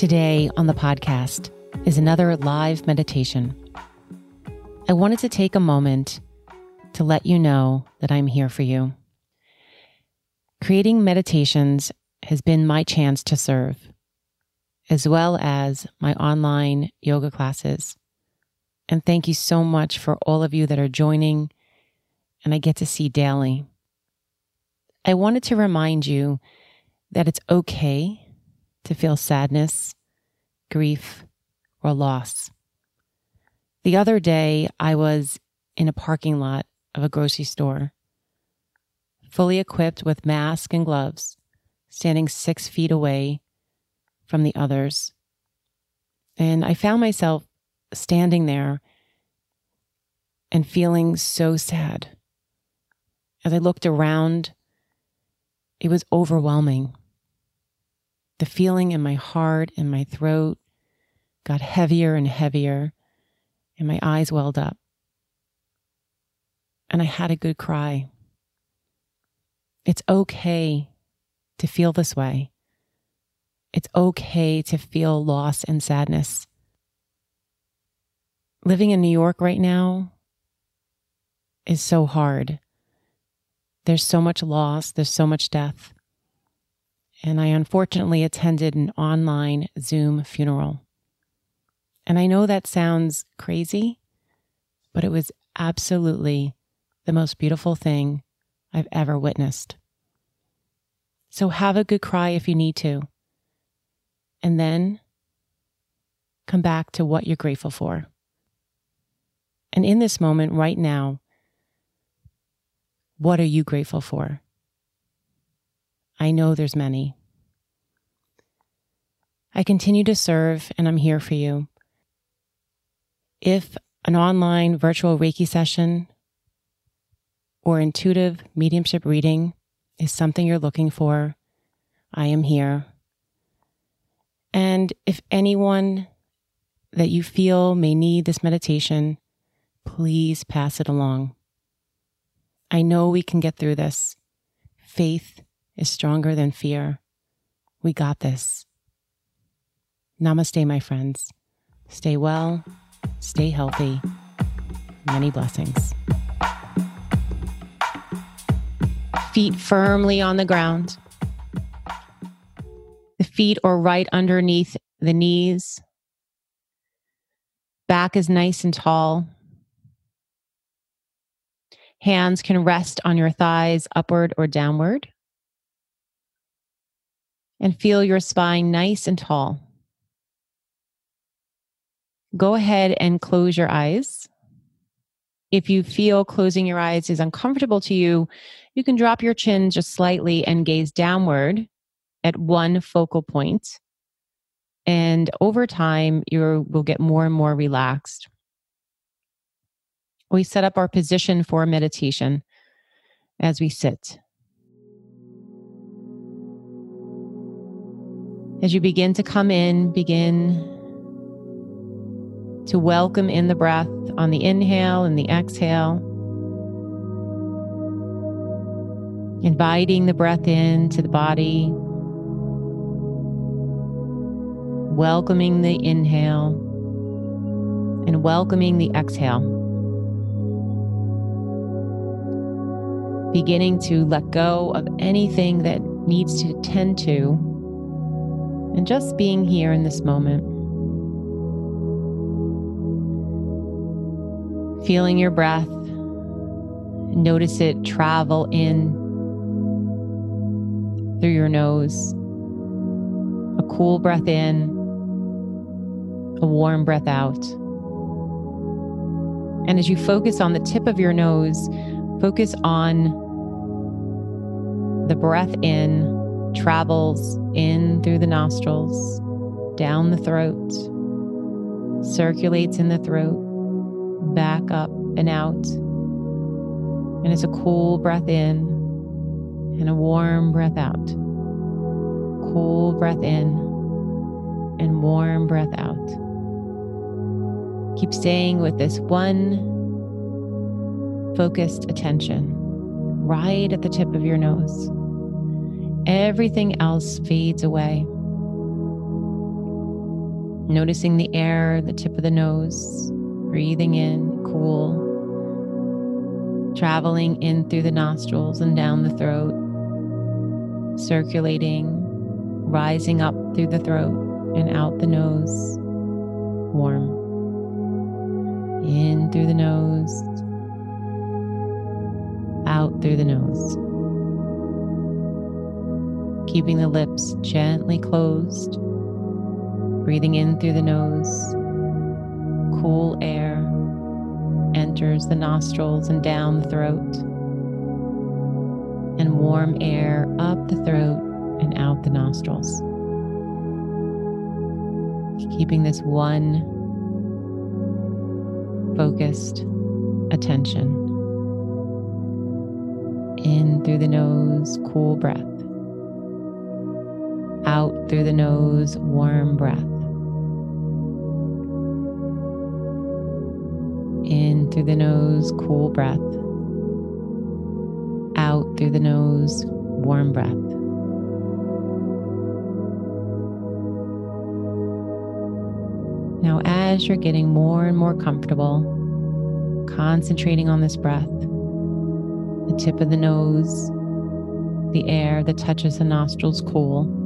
Today on the podcast is another live meditation. I wanted to take a moment to let you know that I'm here for you. Creating meditations has been my chance to serve, as well as my online yoga classes. And thank you so much for all of you that are joining and I get to see daily. I wanted to remind you that it's okay to feel sadness, grief, or loss. The other day, I was in a parking lot of a grocery store, fully equipped with mask and gloves, standing six feet away from the others. And I found myself standing there and feeling so sad. As I looked around, it was overwhelming. The feeling in my heart and my throat got heavier and heavier, and my eyes welled up. And I had a good cry. It's okay to feel this way. It's okay to feel loss and sadness. Living in New York right now is so hard. There's so much loss, there's so much death and I unfortunately attended an online Zoom funeral. And I know that sounds crazy, but it was absolutely the most beautiful thing I've ever witnessed. So have a good cry if you need to. And then come back to what you're grateful for. And in this moment right now, what are you grateful for? I know there's many. I continue to serve and I'm here for you. If an online virtual Reiki session or intuitive mediumship reading is something you're looking for, I am here. And if anyone that you feel may need this meditation, please pass it along. I know we can get through this. Faith is stronger than fear. We got this. Namaste, my friends. Stay well, stay healthy. Many blessings. Feet firmly on the ground. The feet are right underneath the knees. Back is nice and tall. Hands can rest on your thighs, upward or downward and feel your spine nice and tall. Go ahead and close your eyes. If you feel closing your eyes is uncomfortable to you, you can drop your chin just slightly and gaze downward at one focal point. And over time, you will get more and more relaxed. We set up our position for meditation as we sit. As you begin to come in, begin to welcome in the breath on the inhale and the exhale. Inviting the breath into the body. Welcoming the inhale and welcoming the exhale. Beginning to let go of anything that needs to tend to and just being here in this moment. Feeling your breath, notice it travel in through your nose. A cool breath in, a warm breath out. And as you focus on the tip of your nose, focus on the breath in travels in through the nostrils down the throat, circulates in the throat, back up and out. And it's a cool breath in and a warm breath out. Cool breath in and warm breath out. Keep staying with this one focused attention right at the tip of your nose. Everything else fades away. Noticing the air, the tip of the nose, breathing in, cool. Traveling in through the nostrils and down the throat, circulating, rising up through the throat and out the nose, warm. In through the nose, out through the nose. Keeping the lips gently closed, breathing in through the nose. Cool air enters the nostrils and down the throat, and warm air up the throat and out the nostrils. Keeping this one focused attention. In through the nose, cool breath. Out through the nose, warm breath. In through the nose, cool breath. Out through the nose, warm breath. Now, as you're getting more and more comfortable, concentrating on this breath, the tip of the nose, the air that touches the nostrils cool,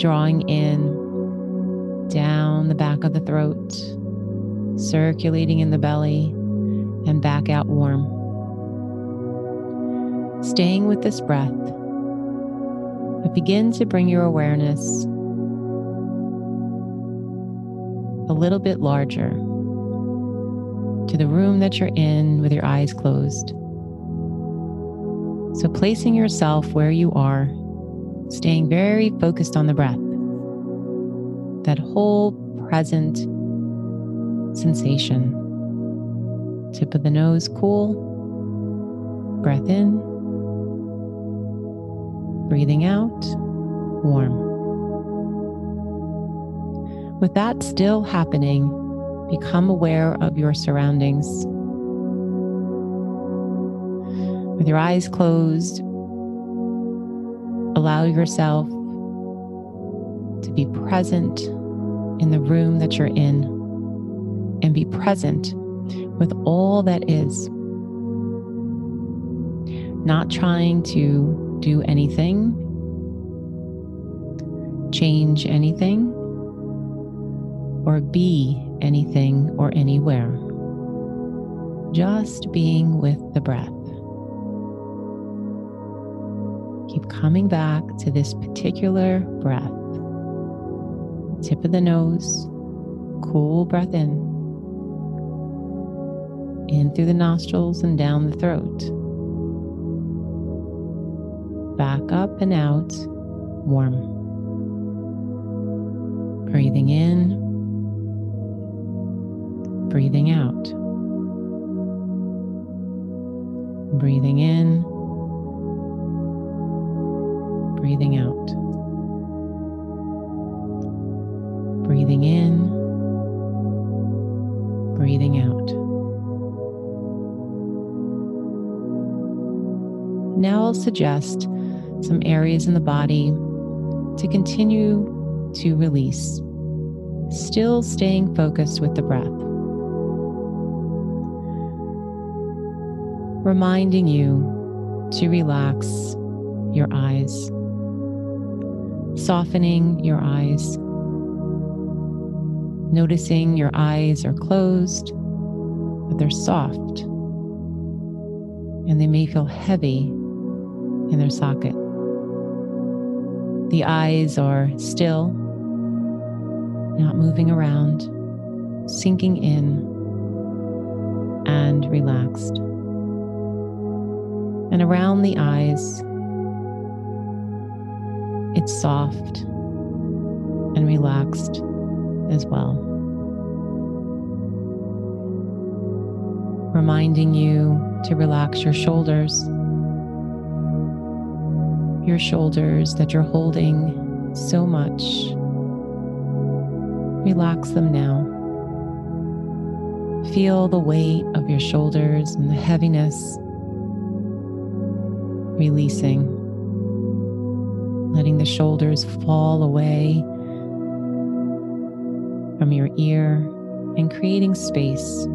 drawing in down the back of the throat, circulating in the belly, and back out warm. Staying with this breath, but begin to bring your awareness a little bit larger to the room that you're in with your eyes closed. So, placing yourself where you are, staying very focused on the breath, that whole present sensation. Tip of the nose cool, breath in, breathing out, warm. With that still happening, become aware of your surroundings with your eyes closed, allow yourself to be present in the room that you're in and be present with all that is. Not trying to do anything, change anything, or be anything or anywhere. Just being with the breath. Coming back to this particular breath. Tip of the nose, cool breath in, in through the nostrils and down the throat. Back up and out, warm. Breathing in, breathing out. Breathing in breathing out. Breathing in, breathing out. Now I'll suggest some areas in the body to continue to release, still staying focused with the breath. Reminding you to relax your eyes softening your eyes, noticing your eyes are closed, but they're soft, and they may feel heavy in their socket. The eyes are still, not moving around, sinking in and relaxed. And around the eyes, it's soft and relaxed as well. Reminding you to relax your shoulders, your shoulders that you're holding so much. Relax them now. Feel the weight of your shoulders and the heaviness releasing, letting the shoulders fall away from your ear and creating space.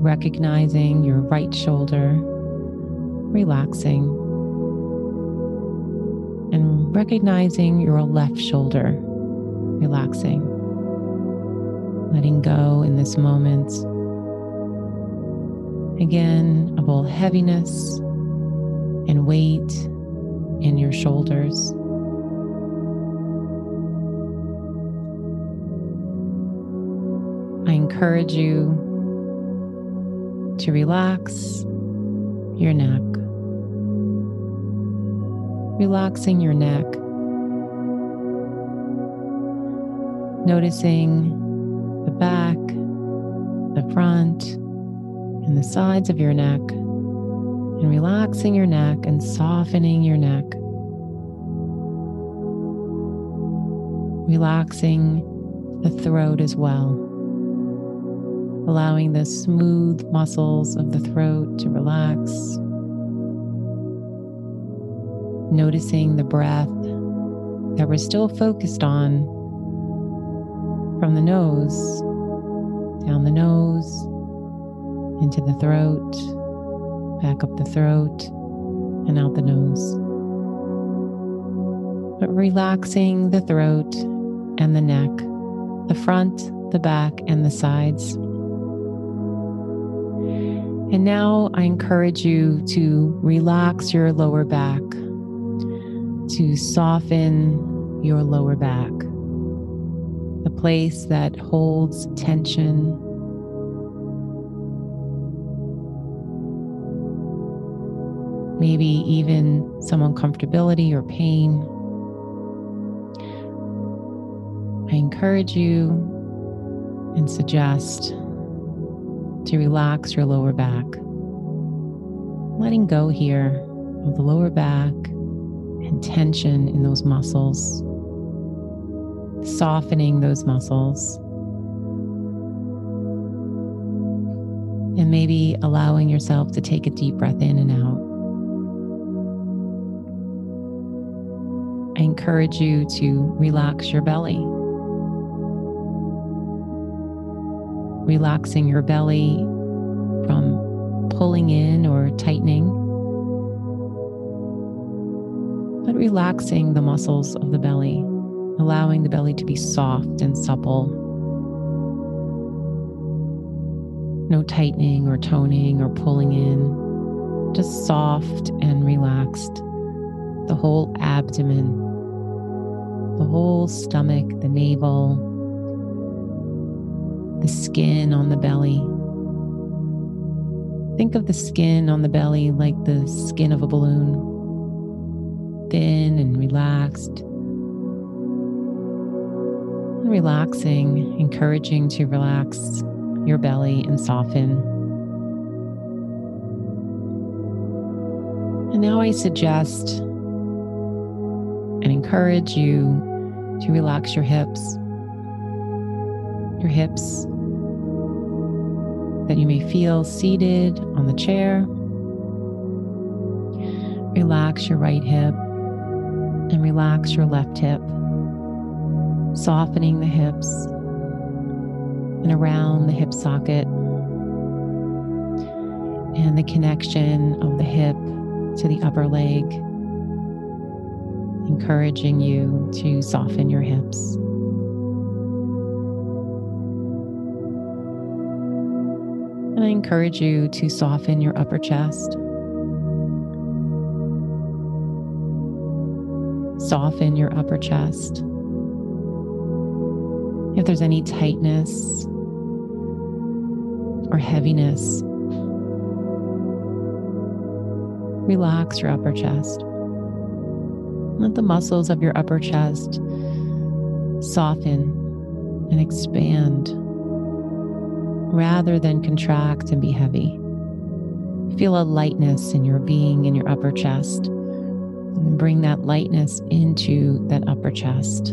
Recognizing your right shoulder, relaxing, and recognizing your left shoulder, relaxing. Letting go in this moment again of all heaviness and weight in your shoulders. I encourage you to relax your neck. Relaxing your neck. Noticing the back, the front, and the sides of your neck, and relaxing your neck and softening your neck. Relaxing the throat as well allowing the smooth muscles of the throat to relax. Noticing the breath that we're still focused on from the nose, down the nose, into the throat, back up the throat, and out the nose. But relaxing the throat and the neck, the front, the back, and the sides. And now I encourage you to relax your lower back, to soften your lower back, the place that holds tension. Maybe even some uncomfortability or pain. I encourage you and suggest to relax your lower back. Letting go here of the lower back and tension in those muscles, softening those muscles, and maybe allowing yourself to take a deep breath in and out. I encourage you to relax your belly. relaxing your belly from pulling in or tightening, but relaxing the muscles of the belly, allowing the belly to be soft and supple. No tightening or toning or pulling in, just soft and relaxed. The whole abdomen, the whole stomach, the navel, the skin on the belly. Think of the skin on the belly like the skin of a balloon, thin and relaxed. Relaxing, encouraging to relax your belly and soften. And now I suggest and encourage you to relax your hips your hips, that you may feel seated on the chair. Relax your right hip and relax your left hip, softening the hips and around the hip socket and the connection of the hip to the upper leg, encouraging you to soften your hips. And I encourage you to soften your upper chest. Soften your upper chest. If there's any tightness or heaviness, relax your upper chest. Let the muscles of your upper chest soften and expand rather than contract and be heavy. Feel a lightness in your being in your upper chest and bring that lightness into that upper chest,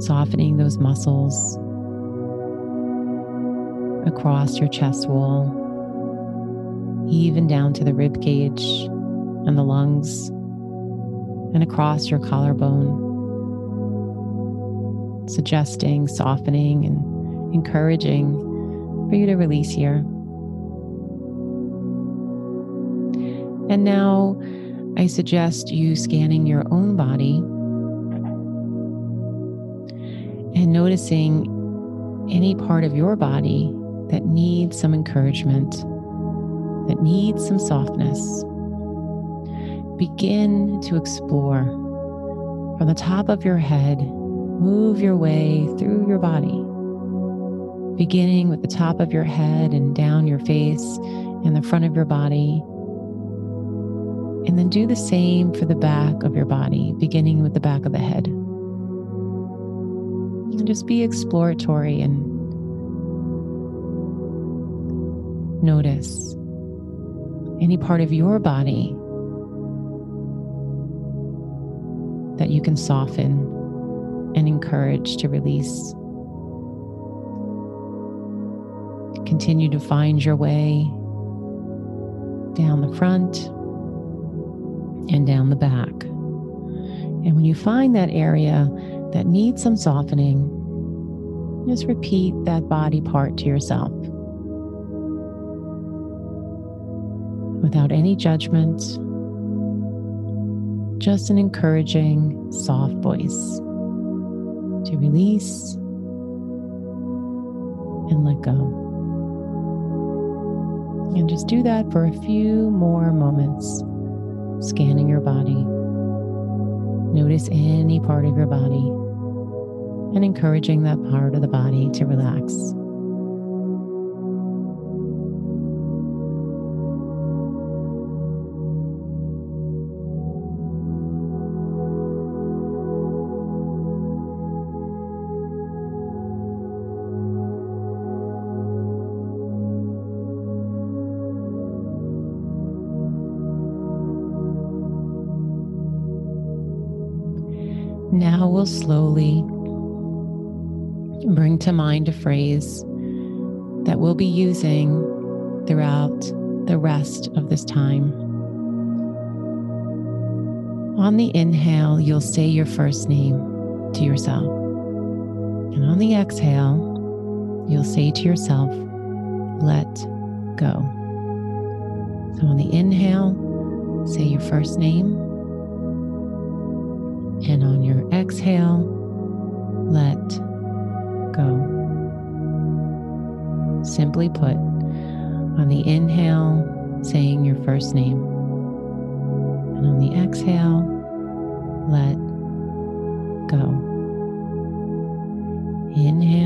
softening those muscles across your chest wall, even down to the rib cage and the lungs, and across your collarbone, suggesting softening and encouraging for you to release here. And now I suggest you scanning your own body and noticing any part of your body that needs some encouragement, that needs some softness. Begin to explore. From the top of your head, move your way through your body, beginning with the top of your head and down your face and the front of your body. And then do the same for the back of your body, beginning with the back of the head. And just be exploratory and notice any part of your body that you can soften and encourage to release. Continue to find your way down the front and down the back. And when you find that area that needs some softening, just repeat that body part to yourself without any judgment, just an encouraging, soft voice to release and let go. And just do that for a few more moments scanning your body. Notice any part of your body and encouraging that part of the body to relax. Slowly bring to mind a phrase that we'll be using throughout the rest of this time. On the inhale, you'll say your first name to yourself. And on the exhale, you'll say to yourself, let go. So on the inhale, say your first name. And on your exhale, let go. Simply put, on the inhale, saying your first name. And on the exhale, let go. Inhale,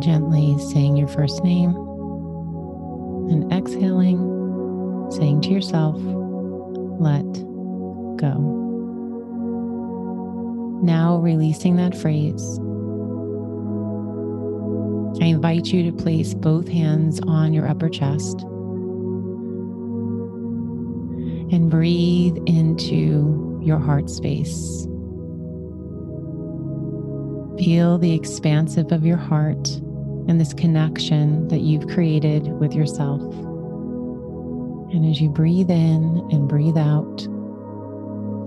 Gently saying your first name and exhaling, saying to yourself, let go. Now releasing that phrase, I invite you to place both hands on your upper chest and breathe into your heart space. Feel the expansive of your heart and this connection that you've created with yourself. And as you breathe in and breathe out,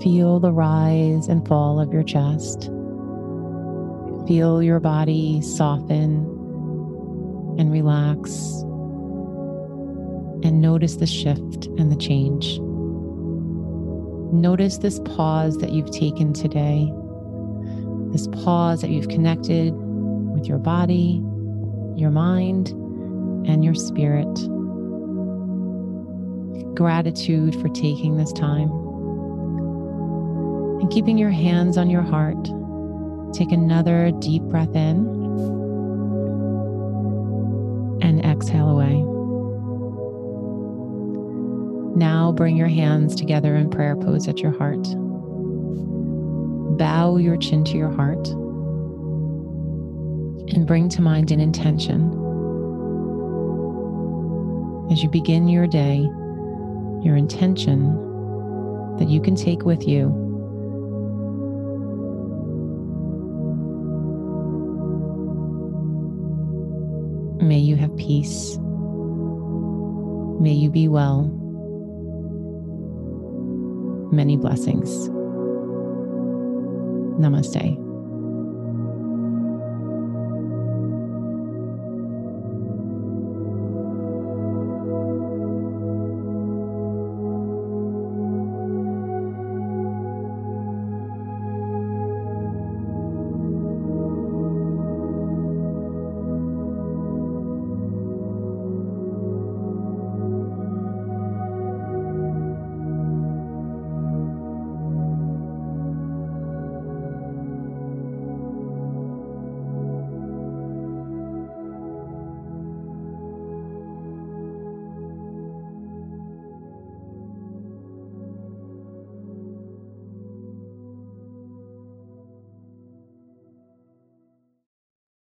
feel the rise and fall of your chest. Feel your body soften and relax. And notice the shift and the change. Notice this pause that you've taken today, this pause that you've connected with your body, your mind, and your spirit. Gratitude for taking this time. And keeping your hands on your heart, take another deep breath in and exhale away. Now bring your hands together in prayer pose at your heart. Bow your chin to your heart and bring to mind an intention. As you begin your day, your intention that you can take with you. May you have peace. May you be well. Many blessings. Namaste.